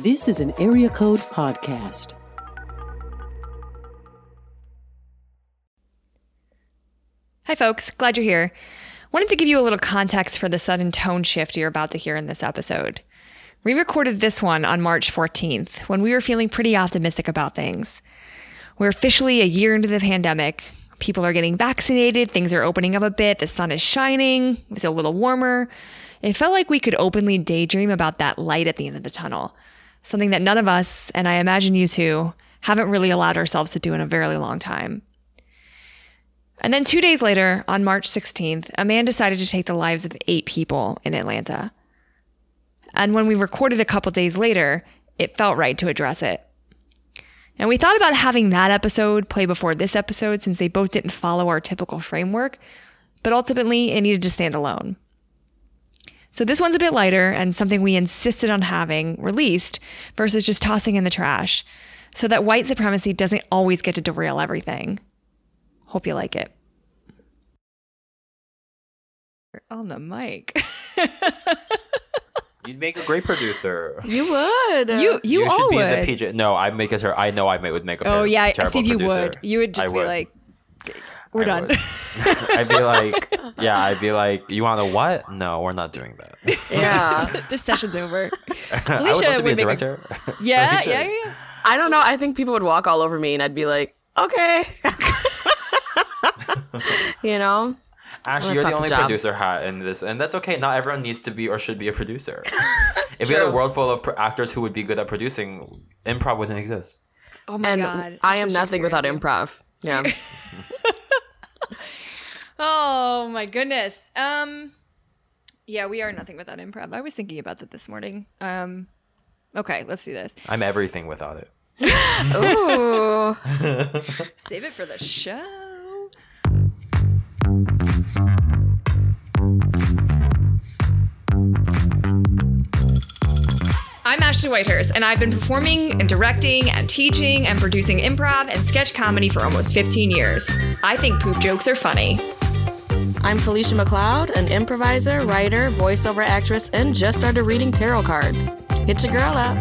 This is an Area Code Podcast. Hi, folks. Glad you're here. Wanted to give you a little context for the sudden tone shift you're about to hear in this episode. We recorded this one on March 14th when we were feeling pretty optimistic about things. We're officially a year into the pandemic. People are getting vaccinated, things are opening up a bit, the sun is shining, it's a little warmer. It felt like we could openly daydream about that light at the end of the tunnel, something that none of us, and I imagine you too, haven't really allowed ourselves to do in a very long time. And then two days later, on March 16th, a man decided to take the lives of eight people in Atlanta. And when we recorded a couple days later, it felt right to address it. And we thought about having that episode play before this episode since they both didn't follow our typical framework, but ultimately it needed to stand alone. So this one's a bit lighter and something we insisted on having released versus just tossing in the trash so that white supremacy doesn't always get to derail everything. Hope you like it. On the mic. You'd make a great producer. You would. you you, all should be would. in the PJ. No, I make a ter- I know I would make a. oh per- yeah, terrible Steve, you producer. would. You would just I be would. like, "We're I done." I'd be like, yeah, I'd be like, you want to what? No, we're not doing that. yeah. this session's over. I would Felicia love to be a would make a- director. Yeah, yeah, yeah, yeah. I don't know. I think people would walk all over me and I'd be like, okay. you know? Actually, you're the not the only producer hat in this, and that's okay. Not everyone needs to be or should be a producer. if we had a world full of pro- actors who would be good at producing, improv wouldn't exist. Oh my and god. I I'm nothing without you. improv. Yeah. Oh my goodness. Um Yeah, we are nothing without improv. I was thinking about that this morning. Um Okay, let's do this. I'm everything without it. Ooh. Save it for the show. I'm Ashley Whitehurst, and I've been performing and directing and teaching and producing improv and sketch comedy for almost 15 years. I think poop jokes are funny. I'm Felicia McLeod, an improviser, writer, voiceover actress, and just started reading tarot cards. Hit your girl up.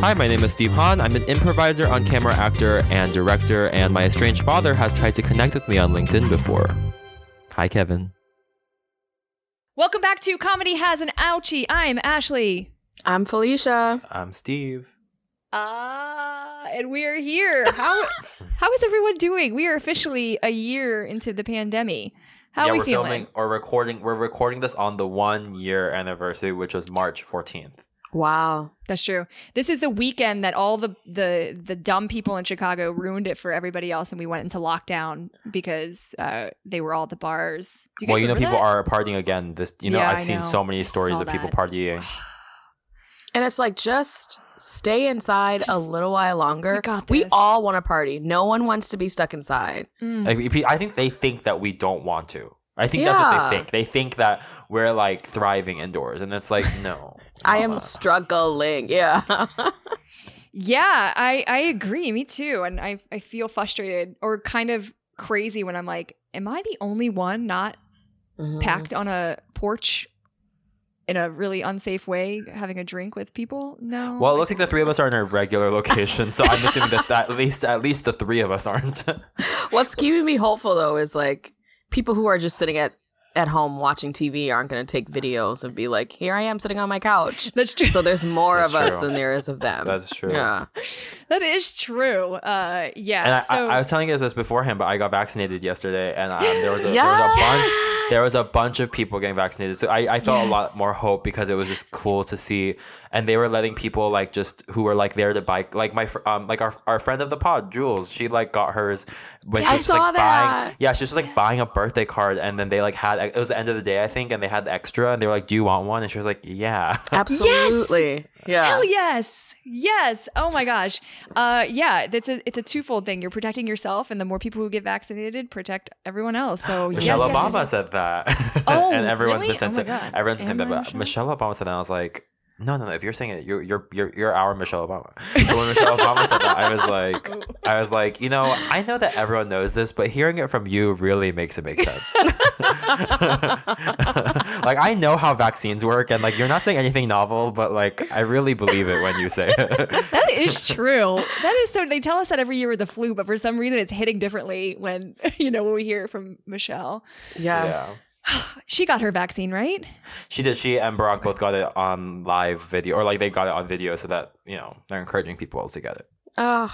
Hi, my name is Steve Hahn. I'm an improviser, on camera actor, and director, and my estranged father has tried to connect with me on LinkedIn before. Hi, Kevin. Welcome back to Comedy Has an Ouchie. I'm Ashley. I'm Felicia. I'm Steve. Ah, and we are here. How how is everyone doing? We are officially a year into the pandemic. How yeah, are we we're feeling? filming or recording. We're recording this on the one year anniversary, which was March 14th. Wow. That's true. This is the weekend that all the the the dumb people in Chicago ruined it for everybody else, and we went into lockdown because uh, they were all at the bars. Do well, guys you know, people that? are partying again. This, you know, Yeah, I've I seen know. so many stories So of people bad. partying. And it's like, just stay inside a little while longer. We got We all want to party. No one wants to be stuck inside. Mm. Like, I think they think that we don't want to. I think that's what they think. They think that we're like thriving indoors, and it's like no. I am struggling. Yeah. Yeah, I I agree. Me too. And I I feel frustrated or kind of crazy when I'm like, am I the only one not Mhm. packed on a porch in a really unsafe way having a drink with people? No. Well, it looks like the three of us are in a regular location, so I'm assuming that at least at least the three of us aren't. What's keeping me hopeful though is like people who are just sitting at at home watching TV aren't going to take videos and be like, "Here I am sitting on my couch." That's true. So there's more That's of us than there is of them. That's true. Yeah. that is true. Uh yeah. And I, so I, I was telling you this beforehand, but I got vaccinated yesterday, and um, there was a there was a bunch Yes! there was a bunch of people getting vaccinated. So I, I felt a lot more hope because it was just cool to see, and they were letting people like just who were like there to buy like my fr- um like our our friend of the pod Jules, she like got hers when Yeah, she I was just, saw like buying that. yeah she was just like buying a birthday card, and then they like had it was the end of the day I think, and they had the extra, and they were like, "Do you want one?" And she was like, "Yeah." Absolutely. Yeah. Hell yes. Yes. Oh my gosh. Uh yeah, that's a it's a twofold thing. You're protecting yourself and the more people who get vaccinated protect everyone else. So yes, Michelle yes, yes, Obama yes. said that. Oh, and everyone's really? been sent Oh to God. everyone's been saying that. Am I But Michelle Obama said that. And I was like, No, no, no. If you're saying it, you're you're you're, you're our Michelle Obama. So when Michelle Obama said that, I was like, I was like, you know, I know that everyone knows this, but hearing it from you really makes it make sense. like I know how vaccines work, and like you're not saying anything novel, but like I really believe it when you say it. That is true. That is so. They tell us that every year with the flu, but for some reason it's hitting differently when you know when we hear it from Michelle. Yes. She got her vaccine, right? She did. She and Barack both got it on live video, or like they got it on video, so that you know they're encouraging people to get it. Oh,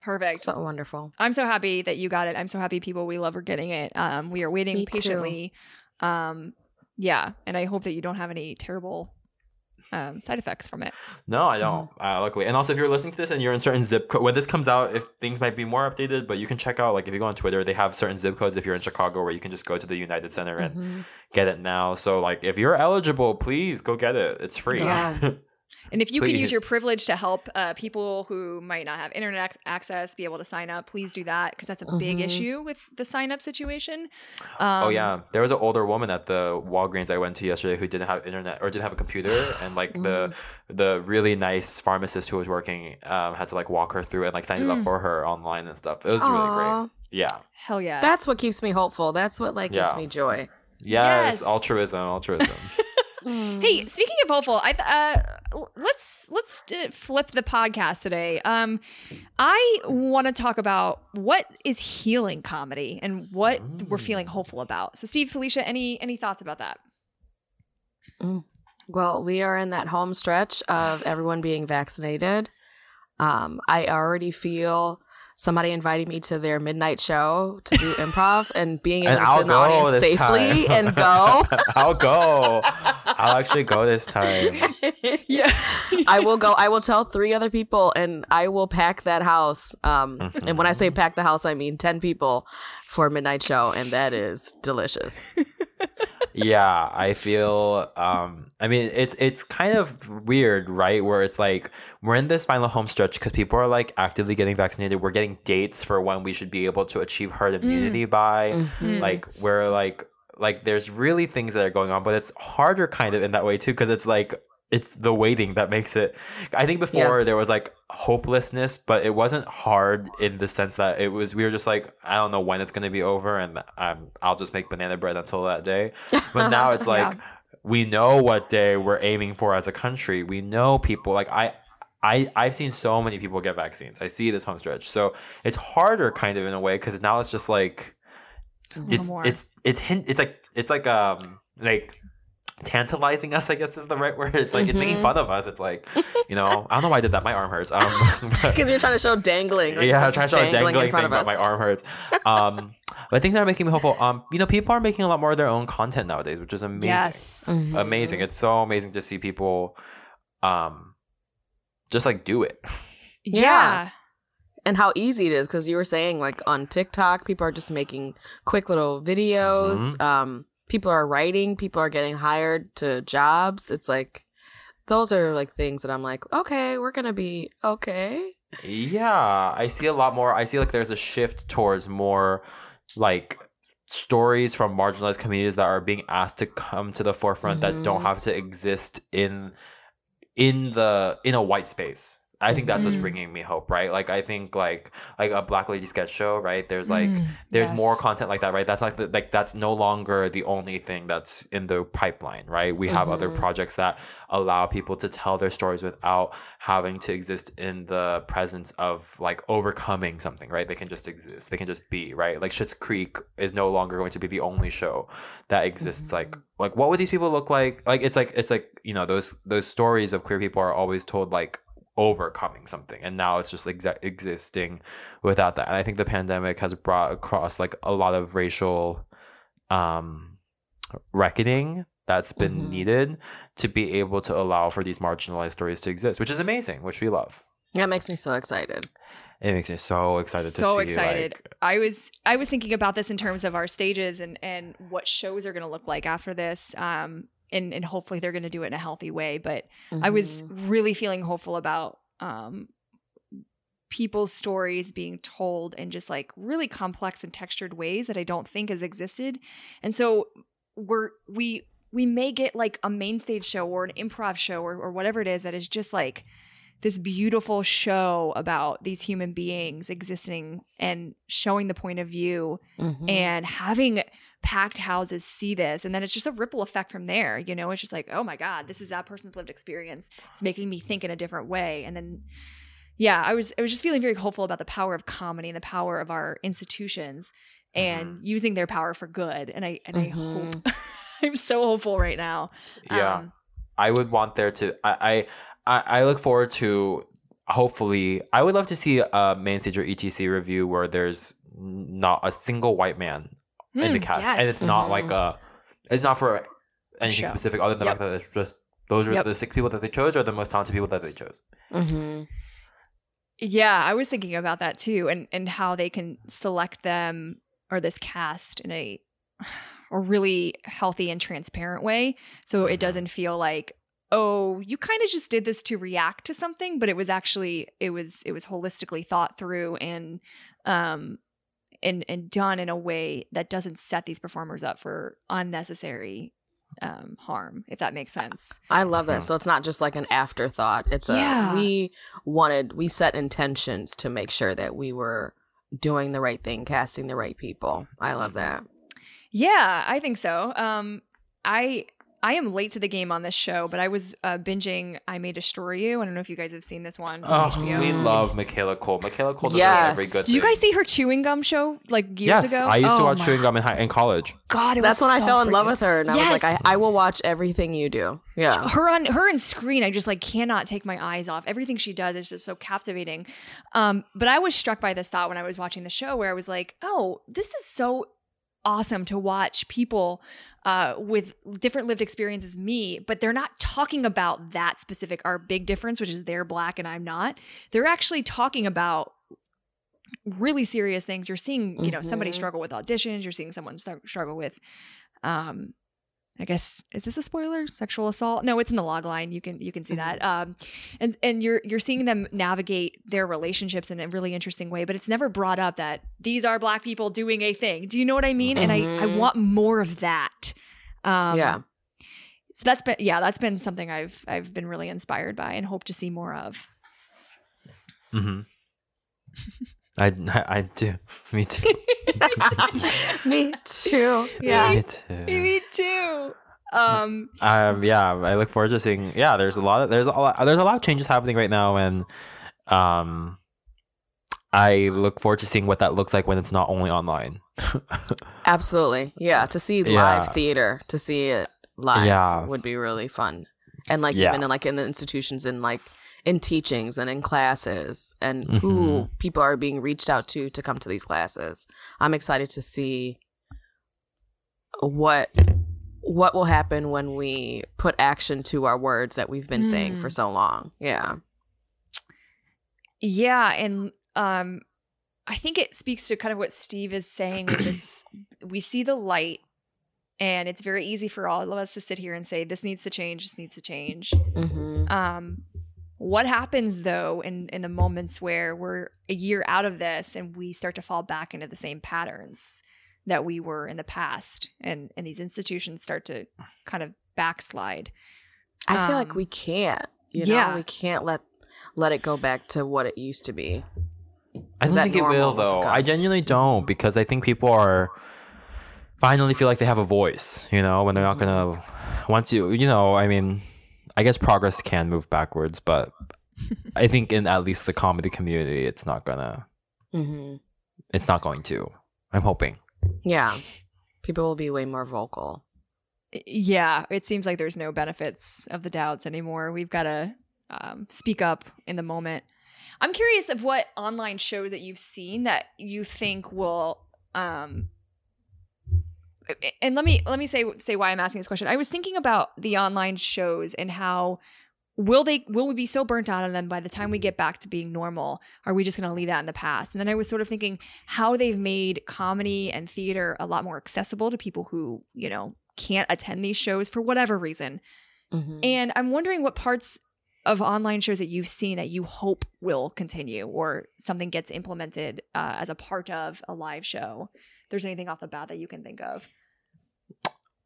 Perfect. so wonderful. I'm so happy that you got it. I'm so happy people we love are getting it. Um, we are waiting Me too. patiently. Um, yeah, and I hope that you don't have any terrible um, side effects from it. No, I don't. Uh, luckily, and also if you're listening to this and you're in certain zip code, when this comes out, if things might be more updated, but you can check out like if you go on Twitter, they have certain zip codes. If you're in Chicago, where you can just go to the United Center and Mhm. get it now. So like if you're eligible, please go get it. It's free. Yeah. And if you can use your privilege to help uh, people who might not have internet ac- access be able to sign up, please do that because that's a big Mhm. issue with the sign up situation. Um, oh yeah, there was an older woman at the Walgreens I went to yesterday who didn't have internet or didn't have a computer, and like the the really nice pharmacist who was working um, had to like walk her through and like sign it Mm. up for her online and stuff. It was really Aw. great. Yeah. Hell yeah. That's what keeps me hopeful. That's what like gives Yeah. me joy. Yes, Yes. altruism, altruism. Hey, speaking of hopeful, I uh, let's let's uh, flip the podcast today. Um, I want to talk about what is healing comedy and what we're feeling hopeful about. So, Steve, Felicia, any any thoughts about that? Well, we are in that home stretch of everyone being vaccinated. Um, I already feel somebody inviting me to their midnight show to do improv and being able and to I'll sit in the go audience this safely time. and go. I'll go. I'll actually go this time. Yeah, I will go. I will tell three other people, and I will pack that house. Um, and when I say pack the house, I mean ten people for a midnight show, and that is delicious. yeah i feel um i mean it's it's kind of weird right where it's like we're in this final home stretch because people are like actively getting vaccinated we're getting dates for when we should be able to achieve herd immunity by Mhm. like we're like like there's really things that are going on but it's harder kind of in that way too because it's like it's the waiting that makes it i think before there was like hopelessness but it wasn't hard in the sense that it was we were just like i don't know when it's going to be over and um, i'll just make banana bread until that day but now it's like we know what day we're aiming for as a country we know people like i I, I've seen so many people get vaccines. I see this home stretch. So it's harder kind of in a way because now it's just like it's more. it's it's hint it's like it's like um like tantalizing us i guess is the right word it's like it's making Mhm. fun of us it's like you know i don't know why i did that my arm hurts um Because you're trying to show dangling. Like, yeah yeah, i'm trying to show a dangling, dangling in front thing of but us. my arm hurts um but things that are making me hopeful um you know people are making a lot more of their own content nowadays which is amazing yes, Mhm. amazing it's so amazing to see people um just like do it yeah. Yeah. And how easy it is because you were saying like on TikTok, people are just making quick little videos. Mm-hmm. Um, people are writing, people are getting hired to jobs. It's like those are like things that I'm like, okay, we're gonna be okay. Yeah, I see a lot more. I see like there's a shift towards more like stories from marginalized communities that are being asked to come to the forefront that don't Mhm. have to exist in in the in a white space. I think that's what's Mhm. bringing me hope, right? Like I think like like a Black Lady sketch show, right? There's like Mm, there's yes. more content like that, right? That's like the, like that's no longer the only thing that's in the pipeline, right? We have other Mhm. projects that allow people to tell their stories without having to exist in the presence of like overcoming something, right? They can just exist. They can just be, right? Like Schitt's Creek is no longer going to be the only show that exists. Like like what would these people look like? Like it's like it's like, you know, those those stories of queer people are always told like overcoming something and now it's just existing without that and i think the pandemic has brought across like a lot of racial um reckoning that's been Mhm. needed to be able to allow for these marginalized stories to exist which is amazing which we love That makes me so excited. it makes me so excited to so see excited. like I was I was thinking about this in terms of our stages and and what shows are going to look like after this. Um, and and hopefully they're going to do it in a healthy way. But I was Mhm. really feeling hopeful about um people's stories being told in just like really complex and textured ways that I don't think has existed. And so we're we we may get like a main stage show or an improv show or, or whatever it is that is just like this beautiful show about these human beings existing and showing the point of view Mhm. and having packed houses see this and then it's just a ripple effect from there you know it's just like oh my god this is that person's lived experience it's making me think in a different way and then yeah i was i was just feeling very hopeful about the power of comedy and the power of our institutions and using their power for good and i and i hope i'm so hopeful right now Yeah. Um, I would want there to. I, I I I look forward to. Hopefully, I would love to see a main stage or ETC revue where there's not a single white man in the hmm, cast, yes. and it's not like a. It's not for anything Show. specific other than the fact that it's just those are Yep. the six people that they chose or the most talented people that they chose. Mhm. Yeah, I was thinking about that too, and and how they can select them or this cast in a a really healthy and transparent way, so it Mhm. doesn't feel like oh you kind of just did this to react to something, but it was actually it was it was holistically thought through and um and and done in a way that doesn't set these performers up for unnecessary um harm, if that makes sense. I love that. So it's not just like an afterthought. It's a Yeah. we wanted we set intentions to make sure that we were doing the right thing, casting the right people. I love that. Yeah, I think so. Um, I I am late to the game on this show, but I was uh, binging I May Destroy You. I don't know if you guys have seen this one on Oh, HBO. we Mm. love Michaela Coel. Michaela Coel does Yes. every good Did you guys see her chewing gum show like years Yes, ago? I used to Oh watch my chewing gum in, high, in college. God, it That's was when I so fell in love with her and I was like, I, I will watch everything you do. Yeah. her on her on screen i just like cannot take my eyes off everything she does is just so captivating um but i was struck by this thought when i was watching the show where i was like oh this is so awesome to watch people uh with different lived experiences me but they're not talking about that specific our big difference which is they're black and i'm not. They're actually talking about really serious things. You're seeing you know somebody Mhm. struggle with auditions. You're seeing someone stru- struggle with um I guess is this a spoiler? Sexual assault? No, it's in the log line. You can you can see that. Um, and and you're you're seeing them navigate their relationships in a really interesting way, but it's never brought up that these are black people doing a thing. Do you know what I mean? And I I Mhm. want more of that. Um, yeah. So that's been yeah, that's been something I've I've been really inspired by and hope to see more of. hmm I, I I do. Me too. Me too. Yeah. Me too. Me too. Um, um yeah i look forward to seeing yeah there's a lot of there's a lot there's a lot of changes happening right now and um i look forward to seeing what that looks like when it's not only online Absolutely. Yeah. To see Yeah. live theater, to see it live Yeah. would be really fun. And like Yeah. even in like in the institutions and like in teachings and in classes and who Mhm. people are being reached out to to come to these classes. I'm excited to see what what will happen when we put action to our words that we've been saying Mm. for so long. Yeah. Yeah, and um I think it speaks to kind of what Steve is saying with this we see the light and it's very easy for all of us to sit here and say this needs to change, this needs to change. hmm Um what happens though in in the moments where we're a year out of this and we start to fall back into the same patterns that we were in the past and and these institutions start to kind of backslide. I feel like Um, we can't. You know, yeah. we can't let let it go back to what it used to be. i don't think it will normal? What's it though called? i genuinely don't because i think people are finally feel like they have a voice you know when they're not gonna once you you know i mean i guess progress can move backwards but i think in at least the comedy community it's not gonna hmm it's not going to i'm hoping Yeah. People will be way more vocal. yeah, it seems like there's no benefits of the doubts anymore. We've got to um, speak up in the moment. I'm curious of what online shows that you've seen that you think will. Um, and let me let me say say why I'm asking this question. I was thinking about the online shows and how will they will we be so burnt out on them by the time we get back to being normal? Are we just going to leave that in the past? And then i was sort of thinking how they've made comedy and theater a lot more accessible to people who you know can't attend these shows for whatever reason. Mm-hmm. and i'm wondering what parts of online shows that you've seen that you hope will continue or something gets implemented uh, as a part of a live show. If there's anything off the bat that you can think of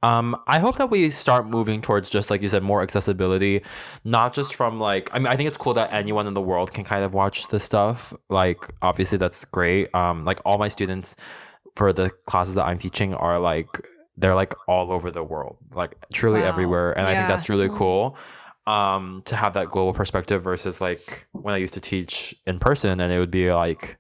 Um, I hope that we start moving towards just like you said, more accessibility, not just from like. I mean, I think it's cool that anyone in the world can kind of watch this stuff. Like, obviously, that's great. Um, like all my students for the classes that I'm teaching are like they're like all over the world, like truly Wow. everywhere, and I think that's really cool. Um, to have that global perspective versus like when I used to teach in person, and it would be like,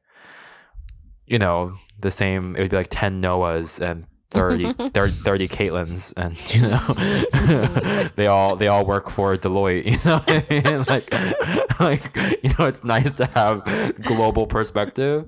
you know, the same. It would be like ten Noahs and 30, 30, 30 Caitlins, and you know, they all they all work for Deloitte. You know, I mean? like, like you know, it's nice to have global perspective.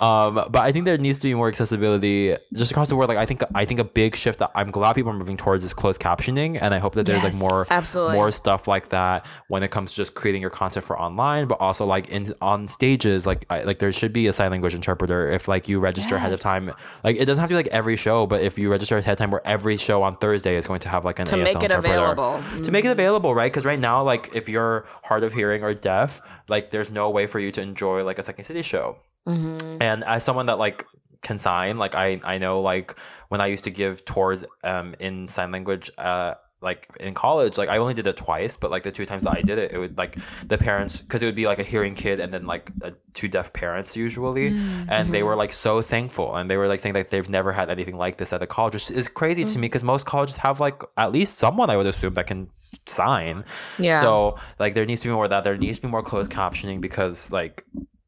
Um, but I think there needs to be more accessibility just across the board. Like, I think I think a big shift that I'm glad people are moving towards is closed captioning, and I hope that there's like more Absolutely. more stuff like that when it comes to just creating your content for online, but also like in on stages, like I, like there should be a sign language interpreter if like you register ahead of time. Like it doesn't have to be like every show, but if you register ahead of time, where every show on Thursday is going to have like an to ASL make it available. To make it available, right? Because right now, like if you're hard of hearing or deaf, like there's no way for you to enjoy like a Second City show. Mm-hmm. And as someone that like can sign, like I I know like when I used to give tours um in sign language uh like in college, like I only did it twice, but like the two times that I did it, it would like the parents because it would be like a hearing kid and then like uh, two deaf parents usually, and they were like so thankful and they were like saying that they've never had anything like this at the college, which is crazy to me because most colleges have like at least someone I would assume that can sign. Yeah. So like there needs to be more of that. There needs to be more closed captioning because like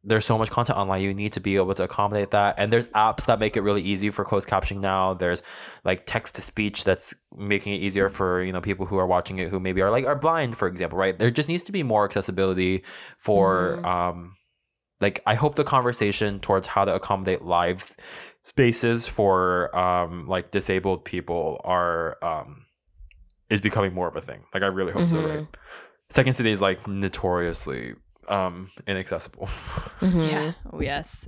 there's so much content online. You need to be able to accommodate that. And there's apps that make it really easy for closed captioning now. There's like text to speech that's making it easier for, you know, people who are watching it who maybe are like are blind, for example, right? There just needs to be more accessibility for um like I hope the conversation towards how to accommodate live spaces for um like disabled people are um is becoming more of a thing. Like I really hope so, right? Second City is like notoriously um inaccessible. Mm-hmm. Yeah. Oh yes.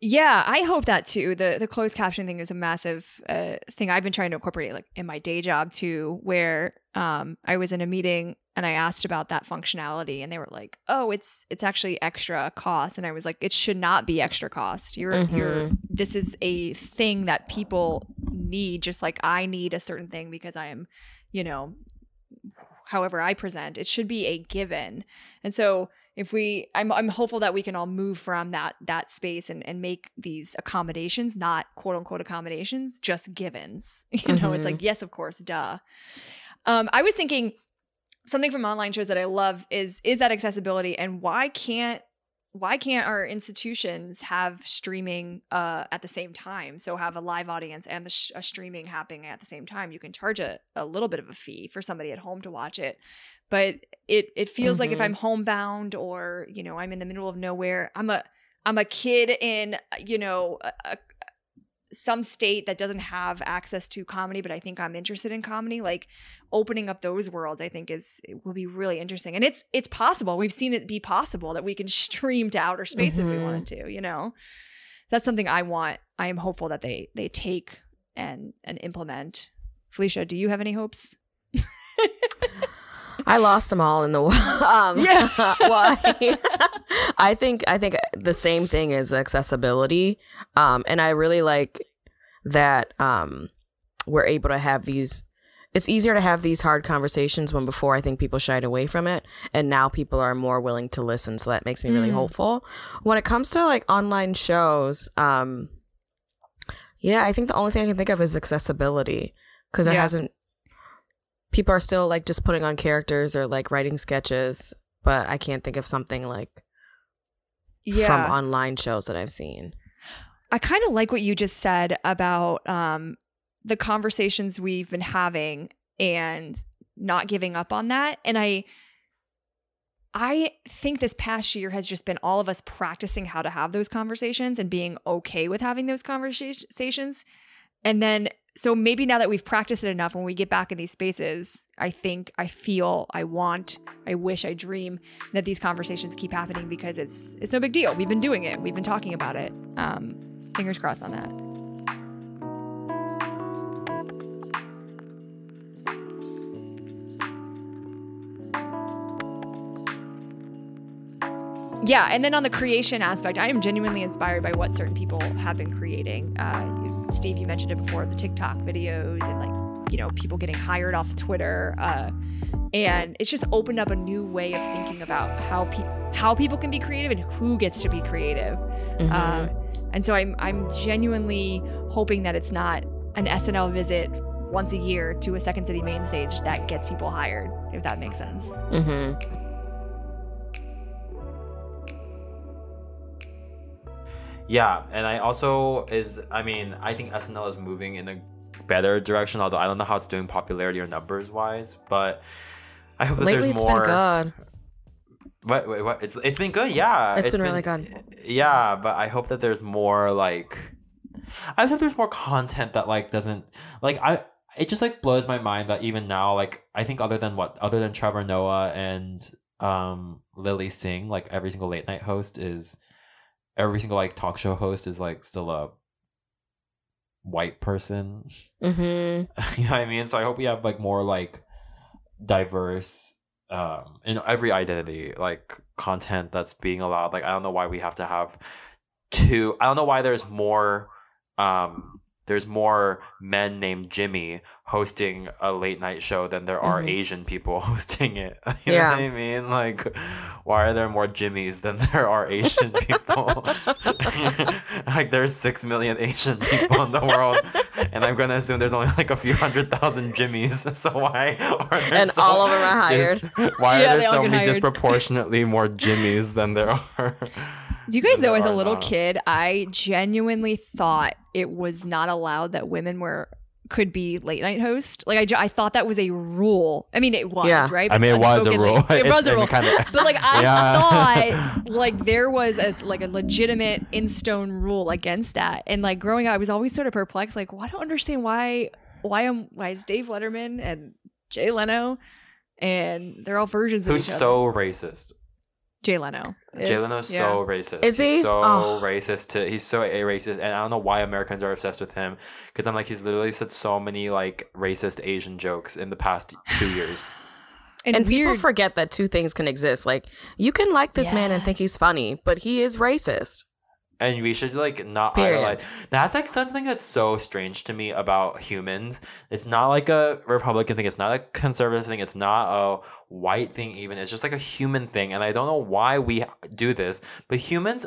Yeah, I hope that too. The the closed caption thing is a massive uh, thing I've been trying to incorporate like in my day job too, where um, I was in a meeting and I asked about that functionality and they were like, "Oh, it's it's actually extra cost." And I was like, "It should not be extra cost. You're you're this is a thing that people need just like I need a certain thing because I am, you know, however I present. It should be a given." And so if we I'm I'm hopeful that we can all move from that that space and, and make these accommodations not quote unquote accommodations, just givens. You know, it's like, yes, of course, duh. Um, I was thinking something from online shows that I love is is that accessibility and why can't why can't our institutions have streaming uh, at the same time? So have a live audience and the sh- a streaming happening at the same time. You can charge a, a little bit of a fee for somebody at home to watch it, but it it feels like if Mhm. I'm homebound or you know I'm in the middle of nowhere, I'm a I'm a kid in you know a, some state that doesn't have access to comedy, but I think I'm interested in comedy. Like opening up those worlds, I think is it will be really interesting, and it's it's possible. We've seen it be possible that we can stream to outer space if we Mhm. wanted to. You know, that's something I want. I am hopeful that they they take and and implement. Felicia, do you have any hopes? I lost them all in the um, Yeah. why? I think I think the same thing is accessibility, um, and I really like that um, we're able to have these. It's easier to have these hard conversations when before I think people shied away from it, and now people are more willing to listen. So that makes me really Mm. hopeful. When it comes to like online shows, um, yeah, I think the only thing I can think of is accessibility because it Yeah. hasn't. People are still like just putting on characters or like writing sketches, but I can't think of something like from online shows that I've seen. I kind of like what you just said about um, the conversations we've been having and not giving up on that. And I, I think this past year has just been all of us practicing how to have those conversations and being okay with having those conversations. And then, so maybe now that we've practiced it enough, when we get back in these spaces, I think, I feel, I want, I wish, I dream that these conversations keep happening because it's it's no big deal. We've been doing it. We've been talking about it. Um, fingers crossed on that. Yeah, and then on the creation aspect, I am genuinely inspired by what certain people have been creating. Uh, Steve, you mentioned it before, the TikTok videos and like you know people getting hired off Twitter, uh, and it's just opened up a new way of thinking about how pe- how people can be creative and who gets to be creative. Mhm. Um, and so I'm I'm genuinely hoping that it's not an SNL visit once a year to a Second City main stage that gets people hired, if that makes sense. Mhm. Yeah, and I also is I mean I think SNL is moving in a better direction. Although I don't know how it's doing popularity or numbers wise, but I hope that Lately, there's it's more. been good. What, wait, what? It's it's been good, yeah. It's been really good. Yeah, but I hope that there's more like. I hope there's more content that like doesn't like I. It just like blows my mind that even now, like I think other than what other than Trevor Noah and um Lilly Singh, like every single late night host is every single like talk show host is like still a white person. Mm-hmm. you know what I mean? So I hope we have like more like diverse um in every identity like content that's being allowed. Like I don't know why we have to have two I don't know why there's more um there's more men named Jimmy hosting a late night show than there are Mhm. Asian people hosting it. You Yeah. know what I mean? Like, why are there more Jimmys than there are Asian people? like, there's six million Asian people in the world, and I'm gonna assume there's only like a few hundred thousand Jimmys. So why are there And so all of them are dis- why Yeah, are there so many hired. disproportionately more Jimmys than there are? Do you guys know there as a little not? kid, I genuinely thought it was not allowed that women were could be late night host. Like I, ju- I thought that was a rule. I mean, it was Yeah. right. I mean, it was a unspokenly- rule. It was a rule. kinda- but like I Yeah. thought, like there was as like a legitimate in stone rule against that. And like growing up, I was always sort of perplexed. Like, well, I don't understand why. Why am why is Dave Letterman and Jay Leno, and they're all versions of Who's each other. so racist? Jay Leno. is- Jay Leno's yeah. so racist. Is He's he? so Oh. racist? To, he's so a racist, and I don't know why Americans are obsessed with him. Because I'm like, he's literally said so many like racist Asian jokes in the past two years. and, And people forget that two things can exist. Like you can like this man and think he's funny, but he is racist. And we should like not Period. idolize. That's like something that's so strange to me about humans. It's not like a Republican thing. It's not a conservative thing. It's not a white thing. Even it's just like a human thing. And I don't know why we do this, but humans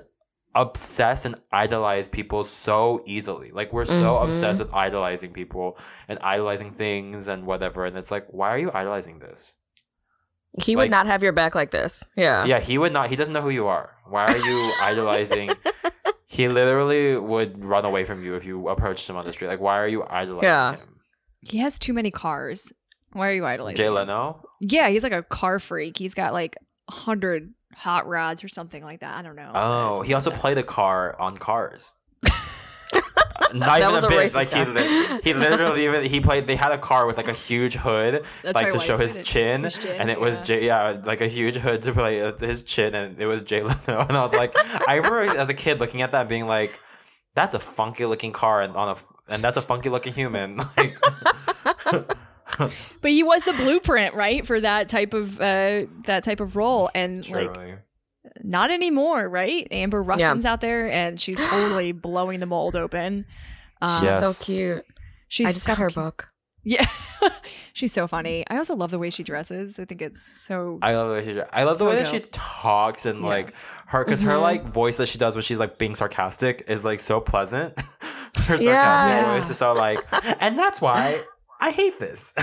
obsess and idolize people so easily. Like we're so Mhm. obsessed with idolizing people and idolizing things and whatever. And it's like, why are you idolizing this? He Like- would not have your back like this. Yeah. Yeah, he would not. He doesn't know who you are. Why are you idolizing? He literally would run away from you if you approached him on the street. Like, why are you idolizing Yeah. him? He has too many cars. Why are you idolizing? Jay him? Leno? Yeah, he's like a car freak. He's got like a hundred hot rods or something like that. I don't know. Oh, he also like played a car on Cars. Not That even was a bit. Like he, guy. he literally even he played. They had a car with like a huge hood, That's like to show his chin, His chin, and it was yeah. Jay. Yeah, like a huge hood to play his chin, and it was Jay Leno. And I was like, I remember as a kid looking at that, being like, "That's a funky looking car, and on a and that's a funky looking human." Like, But he was the blueprint, right, for that type of uh that type of role, and like truly. Not anymore, right? Amber Ruffin's out there, and she's totally blowing the mold open. Um, She's Yes. so cute. She's I just so got her cute. book. Yeah, she's so funny. I also love the way she dresses. I think it's so. I love the way she. I love the So way that she talks and Yeah. like her, because her Mhm. like voice that she does when she's like being sarcastic is like so pleasant. her sarcastic Yes. voice is so like, and that's why I hate this.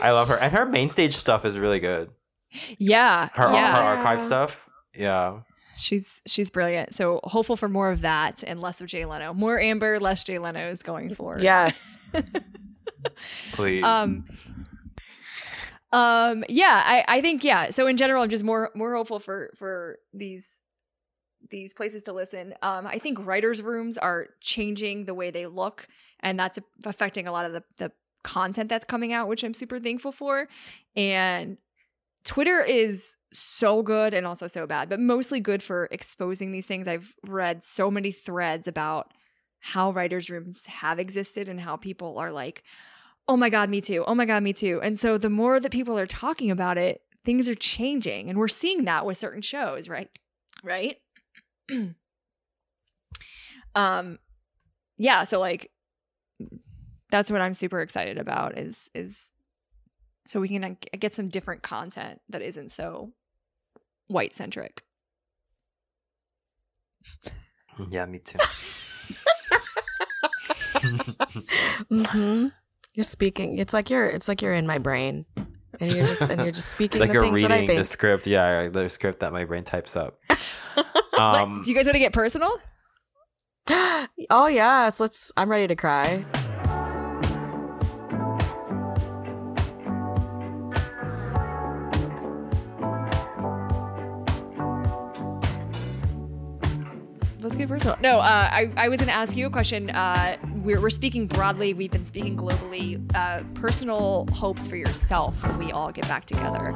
I love her, and her main stage stuff is really good. Yeah, Her yeah. her archive stuff, yeah. She's she's brilliant. So hopeful for more of that and less of Jay Leno. More Amber, less Jay Leno is going forward. Yes. Please, Um. Um. Yeah. I. I think. Yeah. So in general, I'm just more more hopeful for for these these places to listen. Um. I think writers' rooms are changing the way they look, and that's affecting a lot of the the content that's coming out, which I'm super thankful for. And Twitter is so good and also so bad, but mostly good for exposing these things. I've read so many threads about how writers' rooms have existed and how people are like, oh my God, me too. Oh my God, me too. And so the more that people are talking about it, things are changing. And we're seeing that with certain shows, right? Right? um, yeah. So, like, That's what I'm super excited about is is so we can get some different content that isn't so white centric. Yeah, me too. hmm You're speaking. It's like you're. It's like you're in my brain, and you're just and you're just speaking like the you're things that I reading the script. Yeah, the script that my brain types up. Like, Um, do you guys want to get personal? oh yes, let's. I'm ready to cry. Get personal. No, uh, I, I was going to ask you a question. Uh, we're, we're speaking broadly. We've been speaking globally. Uh, personal hopes for yourself when we all get back together,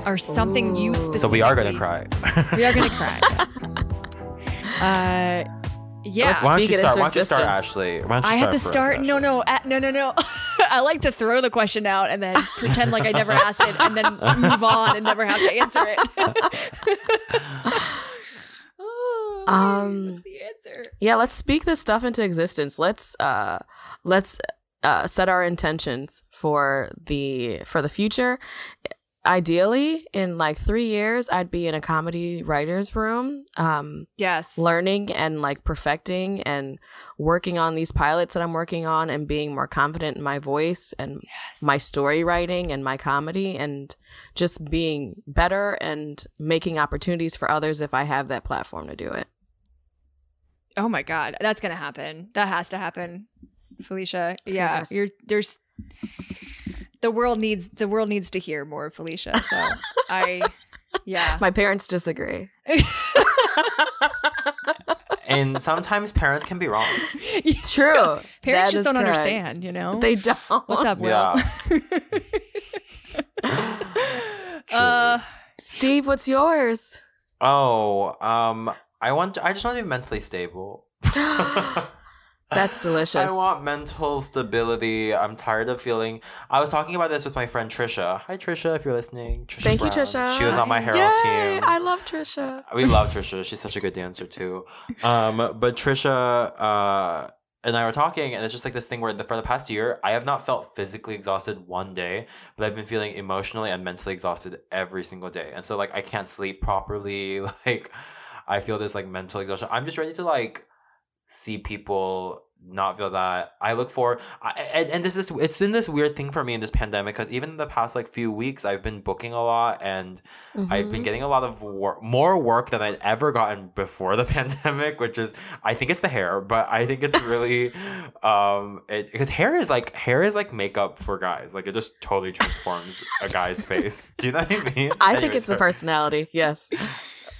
or something you Ooh. specifically. so we are gonna cry. We are going to cry. yeah. uh, yeah. Why don't you start? Why don't you start. Ashley? Why don't you I have to first, start. No, no, uh, no, no, no. I like to throw the question out and then pretend like I never asked it, and then move on and never have to answer it. Um, what's the answer? Yeah, let's speak this stuff into existence. Let's uh let's uh set our intentions for the for the future. Ideally, in like 3 years, I'd be in a comedy writers room um Yes. learning and like perfecting and working on these pilots that I'm working on and being more confident in my voice and Yes. my story writing and my comedy and just being better and making opportunities for others if I have that platform to do it. Oh my god, that's gonna happen. That has to happen, Felicia. Yeah, Fingers. you're there's the world needs the world needs to hear more of Felicia. So I, yeah, My parents disagree. And sometimes parents can be wrong. True. parents That just don't correct. understand. You know, They don't. what's up, Will? Yeah. uh, Steve, what's yours? Oh, um, I want. I just want to be mentally stable. That's delicious. I want mental stability. I'm tired of feeling. I was talking about this with my friend Trisha. Hi, Trisha, if you're listening. Trisha Thank you, Trisha. She was on my Herald Yay, team. I love Trisha. we love Trisha. She's such a good dancer too. Um, but Trisha uh, and I were talking, and it's just like this thing where the, for the past year, I have not felt physically exhausted one day, but I've been feeling emotionally and mentally exhausted every single day. And so like I can't sleep properly. Like I feel this like mental exhaustion. I'm just ready to like see people not feel that i look for I, and, and this is it's been this weird thing for me in this pandemic because even in the past like few weeks i've been booking a lot and I've been Mhm. getting a lot of work, more work than I'd ever gotten before the pandemic, which is I think it's the hair, but I think it's really um it because hair is like hair is like makeup for guys. Like it just totally transforms a guy's face. Do you know what I mean? I Anyway, think it's the personality. Yes.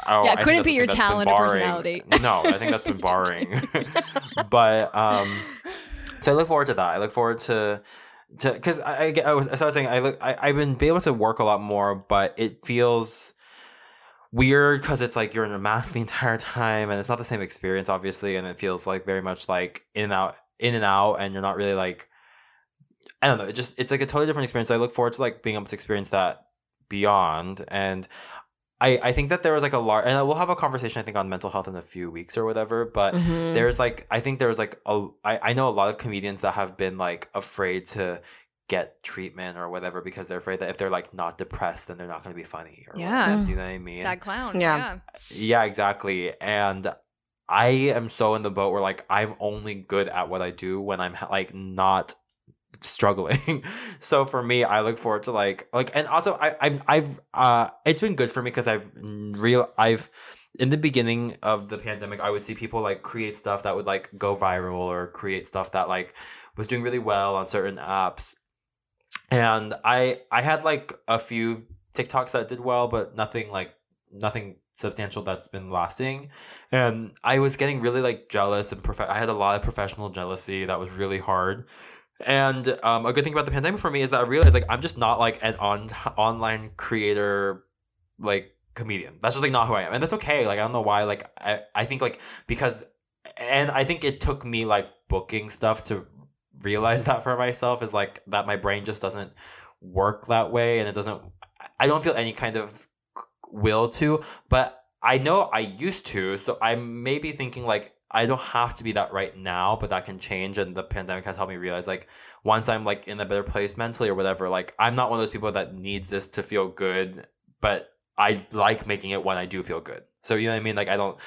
Oh, Yeah, couldn't be your talent or personality. No, I think that's been barring. but um, so I look forward to that. I look forward to to because I, I, get- I was so I was saying I look I, I've been be able to work a lot more, but it feels weird because it's like you're in a mask the entire time and it's not the same experience obviously and it feels like very much like in and out in and out and you're not really like I don't know, it just it's like a totally different experience. So I look forward to like being able to experience that beyond and I, I think that there was like a large, and we'll have a conversation I think on mental health in a few weeks or whatever. But Mhm. there's like I think there was like a I, I know a lot of comedians that have been like afraid to get treatment or whatever because they're afraid that if they're like not depressed then they're not going to be funny or Yeah. whatever. do you know what I mean? sad clown. Yeah. Yeah. Yeah, exactly. And I am so in the boat where like I'm only good at what I do when I'm like not struggling. so for me, I look forward to like like and also I I've, I've uh it's been good for me because I've real I've in the beginning of the pandemic I would see people like create stuff that would like go viral or create stuff that like was doing really well on certain apps. And I I had like a few TikToks that did well, but nothing like nothing substantial that's been lasting. And I was getting really like jealous and prof- I had a lot of professional jealousy that was really hard. And um, a good thing about the pandemic for me is that I realized like I'm just not like an on online creator like comedian. That's just like not who I am. And that's okay. Like I don't know why. Like I, I think like because and I think it took me like booking stuff to realize that for myself is like that my brain just doesn't work that way and it doesn't I don't feel any kind of will to, but I know I used to, so I may be thinking like I don't have to be that right now, but that can change. And the pandemic has helped me realize like once I'm like in a better place mentally or whatever, like I'm not one of those people that needs this to feel good, but I like making it when I do feel good. So you know what I mean? Like I don't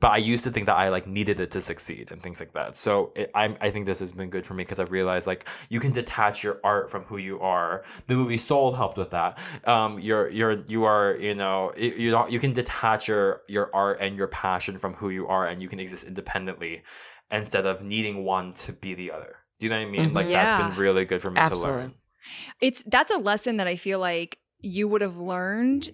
but I used to think that I like needed it to succeed and things like that. So it, I I think this has been good for me because I've realized like you can detach your art from who you are. The movie Soul helped with that. Um, you're you're you are you know you don't you can detach your your art and your passion from who you are, and you can exist independently instead of needing one to be the other. Do you know what I mean? Mhm. Like Yeah. that's been really good for me Absolutely. to learn. It's that's a lesson that I feel like you would have learned.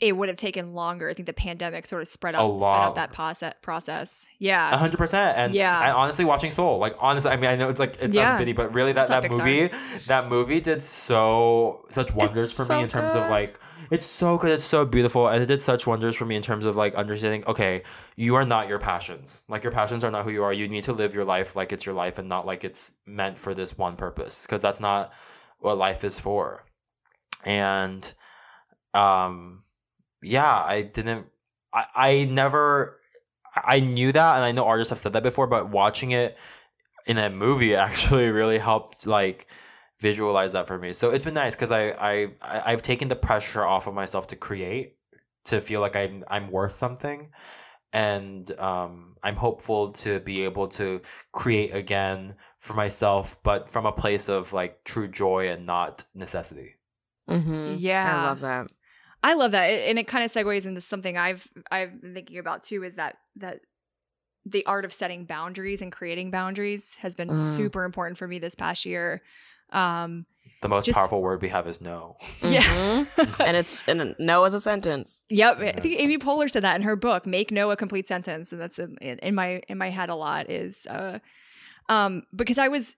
It would have taken longer. I think the pandemic sort of spread A up, sped lot up that process. Process, yeah. A hundred percent. And Yeah. and honestly, watching Soul, like honestly, I mean, I know it's like it sounds Yeah. bitty, but really, that that Pixar. movie, that movie did so such wonders for so me in terms of like. It's so good. It's so beautiful, and it did such wonders for me in terms of like understanding. Okay, you are not your passions. Like your passions are not who you are. You need to live your life like it's your life, and not like it's meant for this one purpose. Because that's not what life is for. And, um, yeah, I didn't. I I never. I knew that, and I know artists have said that before, but watching it in a movie actually really helped like visualize that for me. So it's been nice because I, I I- I've taken the pressure off of myself to create, to feel like I'm I'm worth something, and um, I'm hopeful to be able to create again for myself, but from a place of like true joy and not necessity. Mm-hmm. Yeah. I love that. I love that, and it kind of segues into something I've I've been thinking about too. Is that that the art of setting boundaries and creating boundaries has been Mm. super important for me this past year. Um, The most Just- powerful word we have is no. Yeah. Mhm. and it's and no as a sentence. Yep, I think Amy Poehler said that in her book, "Make No a Complete Sentence," and that's in, in my in my head a lot. Is uh, um, because I was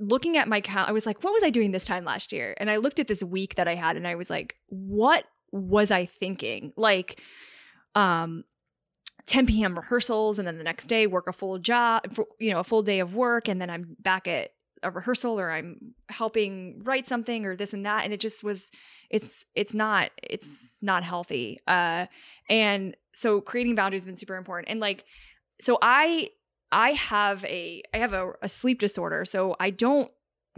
looking at my cal, I was like, "What was I doing this time last year?" And I looked at this week that I had, and I was like, "What was I thinking?" Like, um, 10 p.m. rehearsals, and then the next day work a full job, you know, a full day of work, and then I'm back at a rehearsal or I'm helping write something or this and that, and it just was it's it's not it's not healthy uh and so creating boundaries has been super important and like so i i have a i have a, a sleep disorder so i don't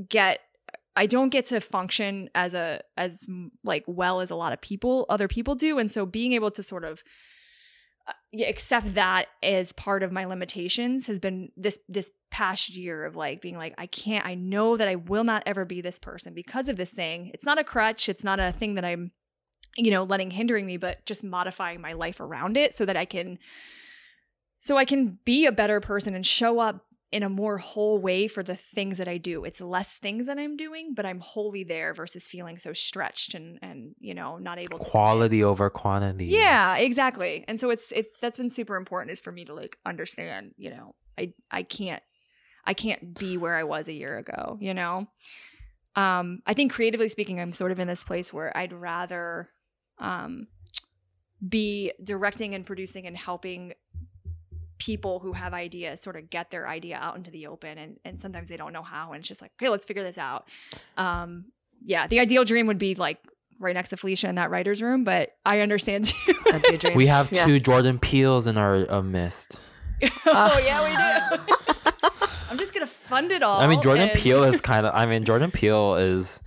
get i don't get to function as a as like well as a lot of people other people do and so being able to sort of uh, accept that as part of my limitations has been this this past year of like being like I can't I know that I will not ever be this person because of this thing. It's not a crutch, it's not a thing that I'm you know letting hindering me but just modifying my life around it so that I can so I can be a better person and show up in a more whole way for the things that I do. It's less things that I'm doing, but I'm wholly there versus feeling so stretched and and you know not able to Quality over quantity. yeah, exactly. And so it's it's that's been super important is for me to like understand, you know, I I can't I can't be where I was a year ago, you know. Um I think creatively speaking I'm sort of in this place where I'd rather um be directing and producing and helping people who have ideas sort of get their idea out into the open and and sometimes they don't know how and it's just like, "Okay, let's figure this out." Um yeah, the ideal dream would be like right next to Felicia in that writer's room, but I understand too. That'd be a dream. We have Yeah. two Jordan Peeles in our uh, midst. oh yeah, we do. I'm just gonna fund it all. I mean, Jordan and- Peele is kind of. I mean, Jordan Peele is.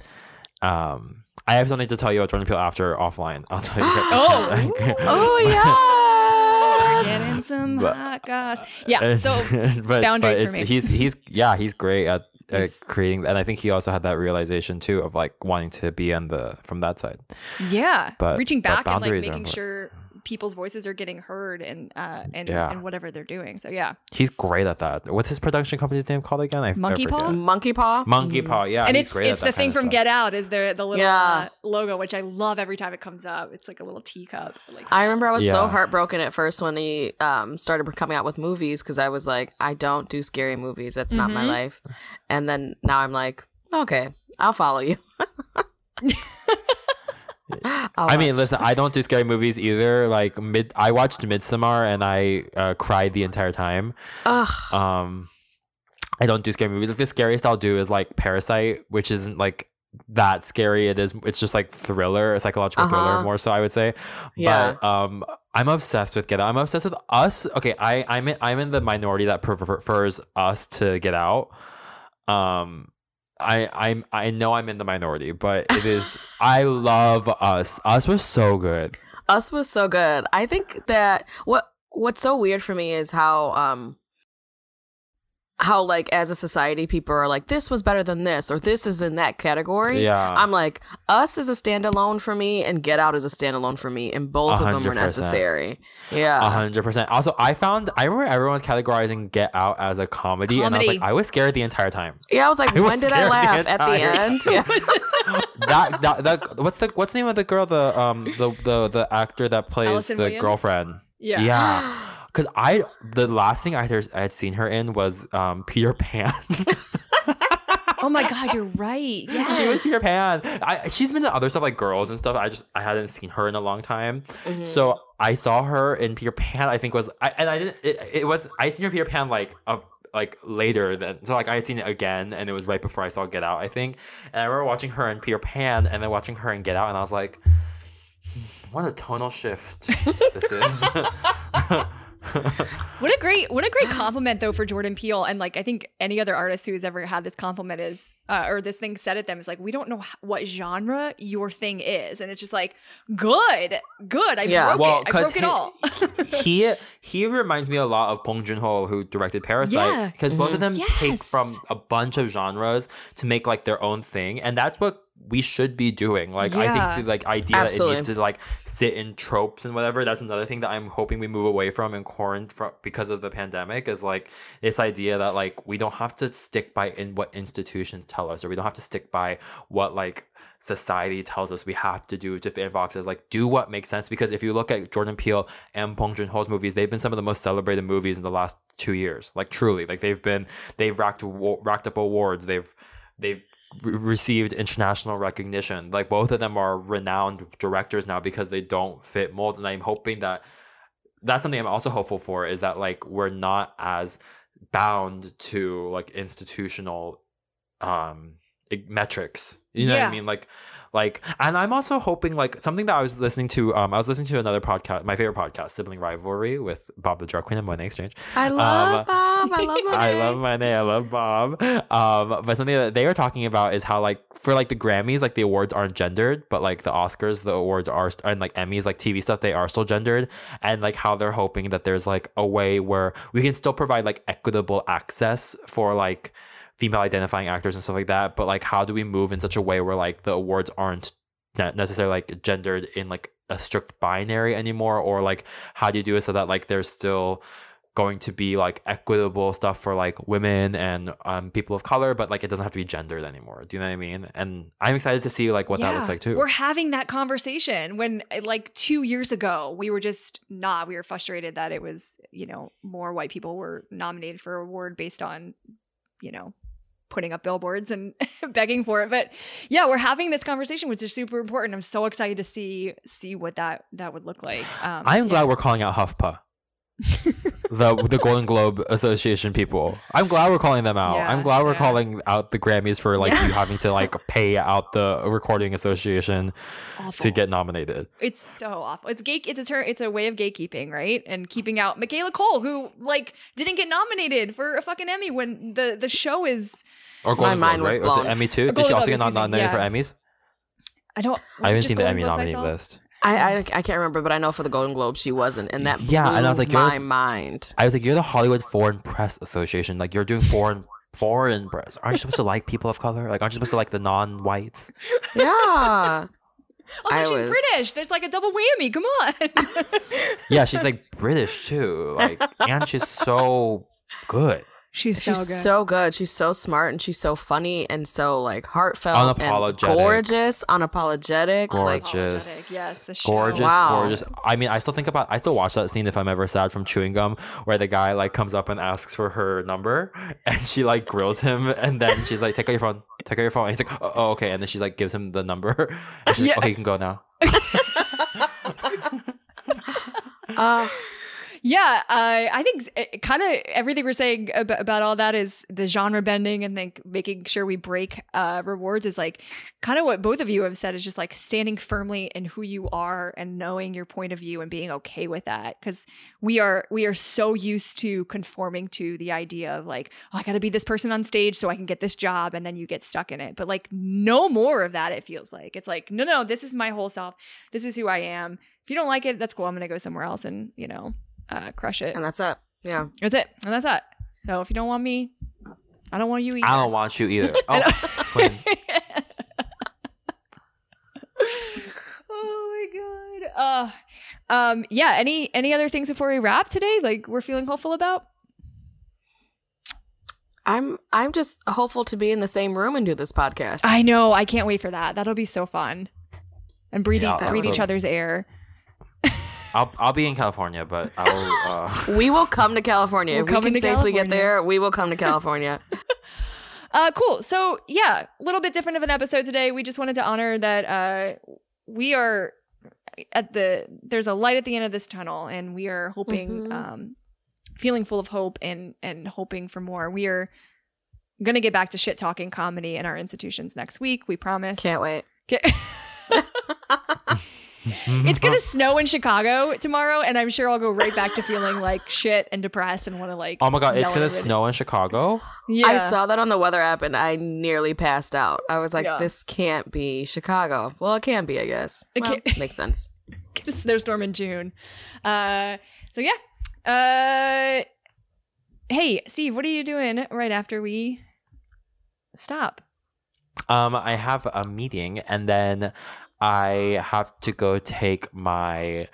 Um, I have something to tell you about Jordan Peele after offline. I'll tell you. Oh. oh We're yes. Getting some But- hot goss. Yeah. So but, boundaries but for me. He's he's yeah he's great at, at creating, and I think he also had that realization too of like wanting to be on the from that side. yeah, But- reaching back and like making sure people's voices are getting heard and uh and Yeah. and whatever they're doing. So yeah, He's great at that. What's his production company's name called again? I, I Monkey Paw? Monkey paw. Monkey Paw. Yeah, and it's great it's the thing from. Get Out is the the little Yeah. uh, logo, which I love every time it comes up. It's like a little teacup. Like I remember I was so heartbroken at first when he um, started coming out with movies because I was like, I don't do scary movies. That's not my Mhm. life. And then now I'm like, okay, I'll follow you. I'll mean, listen, I don't do scary movies either. Like mid, I watched Midsommar and I uh, cried the entire time. Ugh. Um, I don't do scary movies. Like the scariest I'll do is like Parasite, which isn't like that scary. It is. It's just like thriller, a psychological Uh-huh. thriller more so. I would say. Yeah. But um, I'm obsessed with Get Out. I'm obsessed with Us. Okay, I I'm in, I'm in the minority that prefers Us to Get Out. Um, I I'm I know I'm in the minority, but it is I love Us. Us was so good. Us was so good. I think that what what's so weird for me is how um how like as a society people are like this was better than this or this is in that category. Yeah. I'm like us is a standalone for me and Get Out is a standalone for me and both of them hundred are percent. necessary. A Yeah. hundred percent. Also, I found I remember everyone was categorizing Get Out as a comedy, and I was like, I was scared the entire time. Yeah, I was like, I was when did I scared the laugh at the end? Yeah. that, that that what's the what's the name of the girl the um the the the actor that plays Allison the Williams? girlfriend Yeah. yeah because I the last thing I had, seen her in was um Peter Pan Oh my god, you're right. Yeah. she was Peter Pan I she's been in other stuff like Girls and stuff I just I hadn't seen her in a long time Mm-hmm. so I saw her in Peter Pan I think was I and I didn't it, it was I seen her Peter Pan like a like later than so like I had seen it again and it was right before I saw Get Out I think and I remember watching her in Peter Pan and then watching her in Get Out and I was like what a tonal shift this is What a great what a great compliment though for Jordan Peele and like I think any other artist who's ever had this compliment is uh, or this thing said at them is like we don't know h- what genre your thing is and it's just like good good I Yeah. broke Well, it I 'cause broke it he- all he he reminds me a lot of Bong Joon Ho, who directed Parasite, Yeah. because both of them take from a bunch of genres to make like their own thing, and that's what we should be doing. Like I think the like idea that it needs to like sit in tropes and whatever. That's another thing that I'm hoping we move away from in quarantine from, because of the pandemic is like this idea that like we don't have to stick by in what institutions tell us, or we don't have to stick by what like society tells us we have to do to fit in boxes. Like, do what makes sense. Because if you look at Jordan Peele and Bong Joon Ho's movies, they've been some of the most celebrated movies in the last two years. Like, truly, like they've been they've racked racked up awards. They've they've re- received international recognition. Like both of them are renowned directors now because they don't fit molds. And I'm hoping that that's something I'm also hopeful for is that like we're not as bound to like institutional um metrics you know what i mean like like and i'm also hoping like something that i was listening to um i was listening to another podcast my favorite podcast sibling rivalry with Bob the Drag Queen and Monét X Change I love Um, Bob. I love Monet. I love my name. I love Bob. Um, but something that they were talking about is how like for like the Grammys, like the awards aren't gendered, but like the Oscars, the awards are and like Emmys, like TV stuff, they are still gendered, and like how they're hoping that there's like a way where we can still provide like equitable access for like female identifying actors and stuff like that. But like, how do we move in such a way where like the awards aren't necessarily like gendered in like a strict binary anymore, or like how do you do it so that like there's still going to be like equitable stuff for like women and um, people of color, but like it doesn't have to be gendered anymore. Do you know what I mean? And I'm excited to see like what that looks like too. We're having that conversation when, like, two years ago, we were just not. We were frustrated that it was, you know, more white people were nominated for award based on, you know, putting up billboards and begging for it. But yeah, we're having this conversation, which is super important. I'm so excited to see see what that that would look like. Um, I'm yeah. glad we're calling out HuffPo. The the Golden Globe Association people. I'm glad we're calling them out. Yeah, I'm glad we're yeah. calling out the Grammys for like you having to like pay out the recording association to get nominated. It's so awful. It's gate. It's a turn. It's a way of gatekeeping, right? And keeping out Michaela Coel, who like didn't get nominated for a fucking Emmy when the the show is. Or Golden mind Globes, was right? Was it. Emmy too? Did she also Globe, get excuse me, nominated for. Emmys? I don't. I haven't just seen the Emmy Globes nominee list. I, I I can't remember, but I know for the Golden Globe she wasn't, and that Yeah, and I was like, you're- my mind. I was like, you're the Hollywood Foreign Press Association. Like, you're doing foreign foreign press. Aren't you supposed to like people of color? Like, aren't you supposed to like the non-whites? Yeah, Also, I she's was- British. There's like a double whammy. Come on. Yeah, she's like British too. Like, and she's so good. She's she's so good. She's so smart, and she's so funny, and so like heartfelt, Unapologetic. and gorgeous, unapologetic. Like, Gorgeous. Yes, the. Gorgeous, Wow. gorgeous. I mean, I still think about. I still watch that scene if I'm ever sad from chewing gum, where the guy like comes up and asks for her number, and she like grills him, and then she's like, "Take out your phone. Take out your phone." And he's like, "Oh, oh, okay," and then she like gives him the number, and she's Yeah. like, "Okay, you can go now." uh, yeah, uh, I think kind of everything we're saying about, about, all that is the genre bending and like making sure we break uh, rewards is like kind of what both of you have said is just like standing firmly in who you are and knowing your point of view and being okay with that because we are we are so used to conforming to the idea of like oh, I got to be this person on stage so I can get this job and then you get stuck in it. But like no more of that. It feels like it's like no no this is my whole self. This is who I am. If you don't like it, that's cool. I'm gonna go somewhere else and you know uh, crush it. And that's it. Yeah. That's it. And that's it. So if you don't want me, I don't want you either. I don't want you either. Oh, twins. oh my god. Uh um yeah, any any other things before we wrap today? Like we're feeling hopeful about? I'm I'm just hopeful to be in the same room and do this podcast. I know. I can't wait for that. That'll be so fun. And breathing yeah, breathe each other's air. I'll I'll be in California, but I'll. Uh... We will come to California. We'll if we can safely California. get there, we will come to California. uh, cool. So yeah, a little bit different of an episode today. We just wanted to honor that uh, we are at the there's a light at the end of this tunnel, and we are hoping, mm-hmm. um, feeling full of hope and and hoping for more. We are gonna get back to shit talking comedy in our institutions next week. We promise. Can't wait. It's gonna snow in Chicago tomorrow, and I'm sure I'll go right back to feeling like shit and depressed and want to like. Oh my god, it's gonna snow in Chicago. Yeah, I saw that on the weather app, and I nearly passed out. I was like, yeah. "This can't be Chicago." Well, it can be, I guess. It well, makes sense. Get a snowstorm in June. Uh, so yeah. Uh, hey, Steve, what are you doing right after we stop? Um, I have a meeting, and then I have to go take my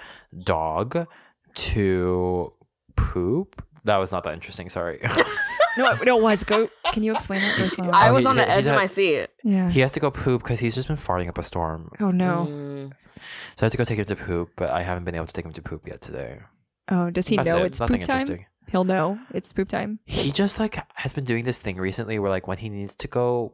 dog to poop. That was not that interesting. Sorry. no, no, it was. Go. Can you explain that first? I was oh, he, on the edge of my seat. Yeah. He has to go poop because he's just been farting up a storm. Oh no. Mm. So I have to go take him to poop, but I haven't been able to take him to poop yet today. Oh, does he That's know it. it's Nothing poop time? He'll know it's poop time. He just like has been doing this thing recently where like when he needs to go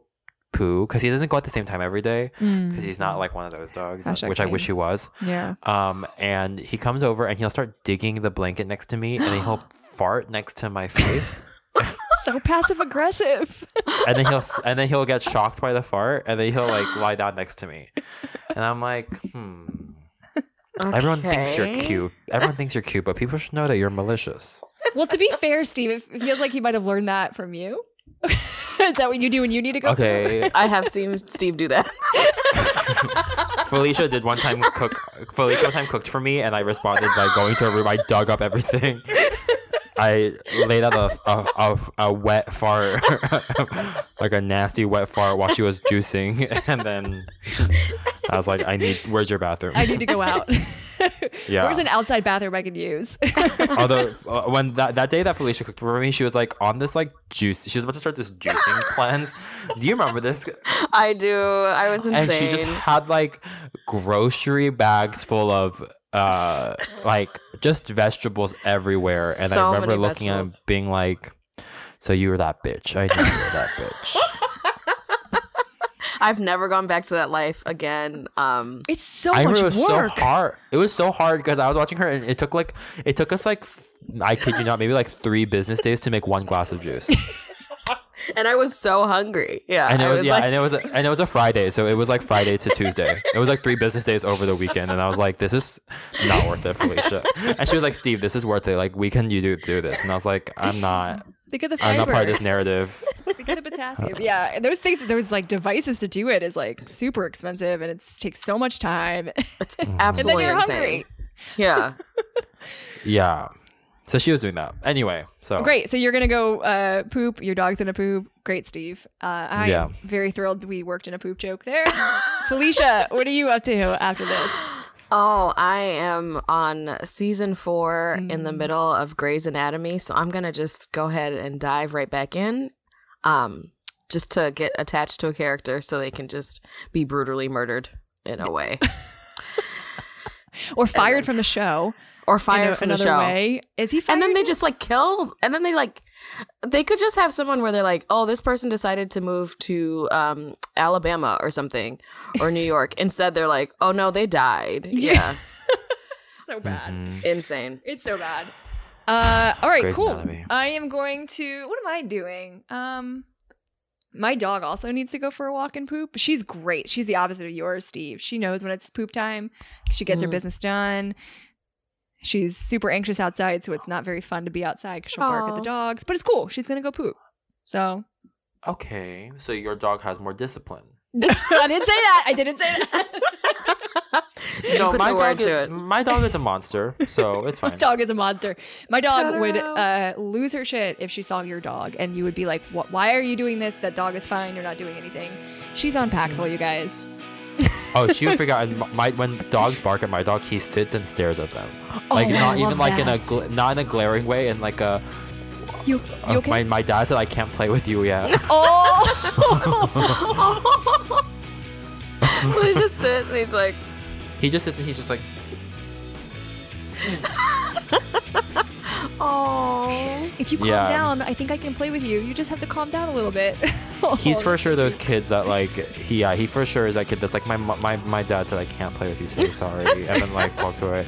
poo because he doesn't go at the same time every day because mm. he's not like one of those dogs, Gosh, which I wish he was. Yeah. Um, and he comes over and he'll start digging the blanket next to me, and then he'll fart next to my face. so passive aggressive. and then he'll and then he'll get shocked by the fart, and then he'll like lie down next to me, and I'm like, hmm. Okay. Everyone thinks you're cute. Everyone thinks you're cute, but people should know that you're malicious. Well, to be fair, Steve, it feels like he might have learned that from you. Is that what you do when you need to go? Okay. I have seen Steve do that. Felicia did one time cook. Felicia one time cooked for me, and I responded by going to her room. I dug up everything. I laid out a a, a, a wet fart, like a nasty wet fart, while she was juicing, and then I was like, "I need. Where's your bathroom? I need to go out." yeah. Where's an outside bathroom I could use? Although uh, when that, that day that Felicia cooked for me, she was like on this like juice. She was about to start this juicing cleanse. Do you remember this? I do. I was insane. And she just had like grocery bags full of uh like just vegetables everywhere. And so I remember looking vegetables. at being like, "So you were that bitch? I knew you were that bitch." I've never gone back to that life again. Um, it's so I much it was work. so hard. It was so hard because I was watching her, and it took like it took us like I kid you not, maybe like three business days to make one glass of juice. and I was so hungry. Yeah, and it was, was yeah, like... and it was a, and it was a Friday, so it was like Friday to Tuesday. It was like three business days over the weekend, and I was like, "This is not worth it, Felicia." And she was like, "Steve, this is worth it. Like, we can you do do this?" And I was like, "I'm not." Think of the fiber. I'm not part of this narrative. Think of the potassium. Yeah, and those things, those like devices to do it is like super expensive, and it takes so much time. It's absolutely and then you're insane. hungry. Yeah. yeah. So she was doing that. Anyway, so great. So you're gonna go uh, poop. Your dog's gonna poop. Great, Steve. Uh, I'm yeah. very thrilled we worked in a poop joke there. Felicia, what are you up to after this? Oh, I am on season four mm. in the mm. middle of Grey's Anatomy, so I'm gonna just go ahead and dive right back in, um, just to get attached to a character, so they can just be brutally murdered in a way, or fired then, from the show, or fired a, from the show. Way. Is he? Fired? And then they just like kill, and then they like they could just have someone where they're like, oh, this person decided to move to um, Alabama or something or New York. Instead, they're like, oh no, they died. Yeah. so bad. Mm-hmm. Insane. It's so bad. Uh, all right, Grey's cool. Anatomy. I am going to. What am I doing? Um, my dog also needs to go for a walk and poop. She's great. She's the opposite of yours, Steve. She knows when it's poop time. She gets her Mm. business done. She's super anxious outside, so it's not very fun to be outside because she'll bark at the dogs. But it's cool. She's gonna go poop. So Okay, so your dog has more discipline. I didn't say that. I didn't say that. You know, my dog is my dog is a monster, so it's My fine. dog is a monster. My dog would uh, lose her shit if she saw your dog, and you would be like, "What? Why are you doing this? That dog is fine. You're not doing anything." She's on Paxil, you guys. Oh, she would figure out. and My when dogs bark at my dog, he sits and stares at them, oh, like Oh, not even like in a gl- not in a glaring way, in like a. You, you okay? My my dad said I can't play with you yet. oh, so he just sits and he's like, he just sits and he's just like, oh. if you calm Yeah. down, I think I can play with you. You just have to calm down a little bit. he's Oh, for sure those kids that like he yeah he for sure is that kid that's like my my my dad said I can't play with you today sorry and then like walks away.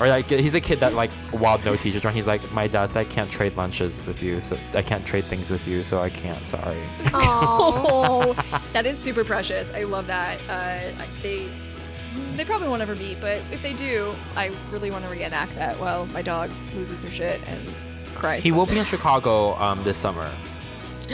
Or like he's a kid that like wild no teachers when he's like my dad said I can't trade lunches with you so I can't trade things with you so I can't sorry. Oh, that is super precious. I love that. Uh, I- they they probably won't ever meet, but if they do, I really want to reenact that. while my dog loses her shit and cries. He will be in Chicago um this summer.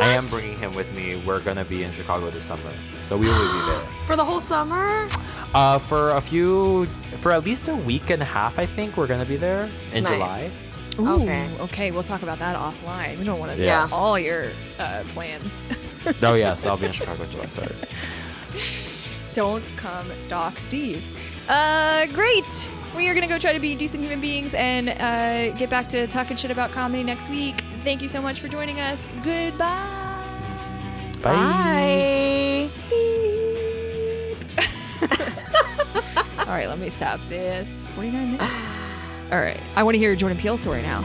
I am bringing him with me. We're gonna be in Chicago this summer, so we will be there. For the whole summer? Uh, for a few, for at least a week and a half, I think we're gonna be there in Nice. July. Ooh, Okay. okay. We'll talk about that offline. We don't want to Yeah. spoil all your uh, plans. Oh yes, I'll be in Chicago in July. Sorry. don't come stalk Steve. Uh, great. We are gonna go try to be decent human beings and uh, get back to talking shit about comedy next week. Thank you so much for joining us. Goodbye. Bye. All right, let me stop this. 49 minutes. All right, I want to hear Jordan Peele story now.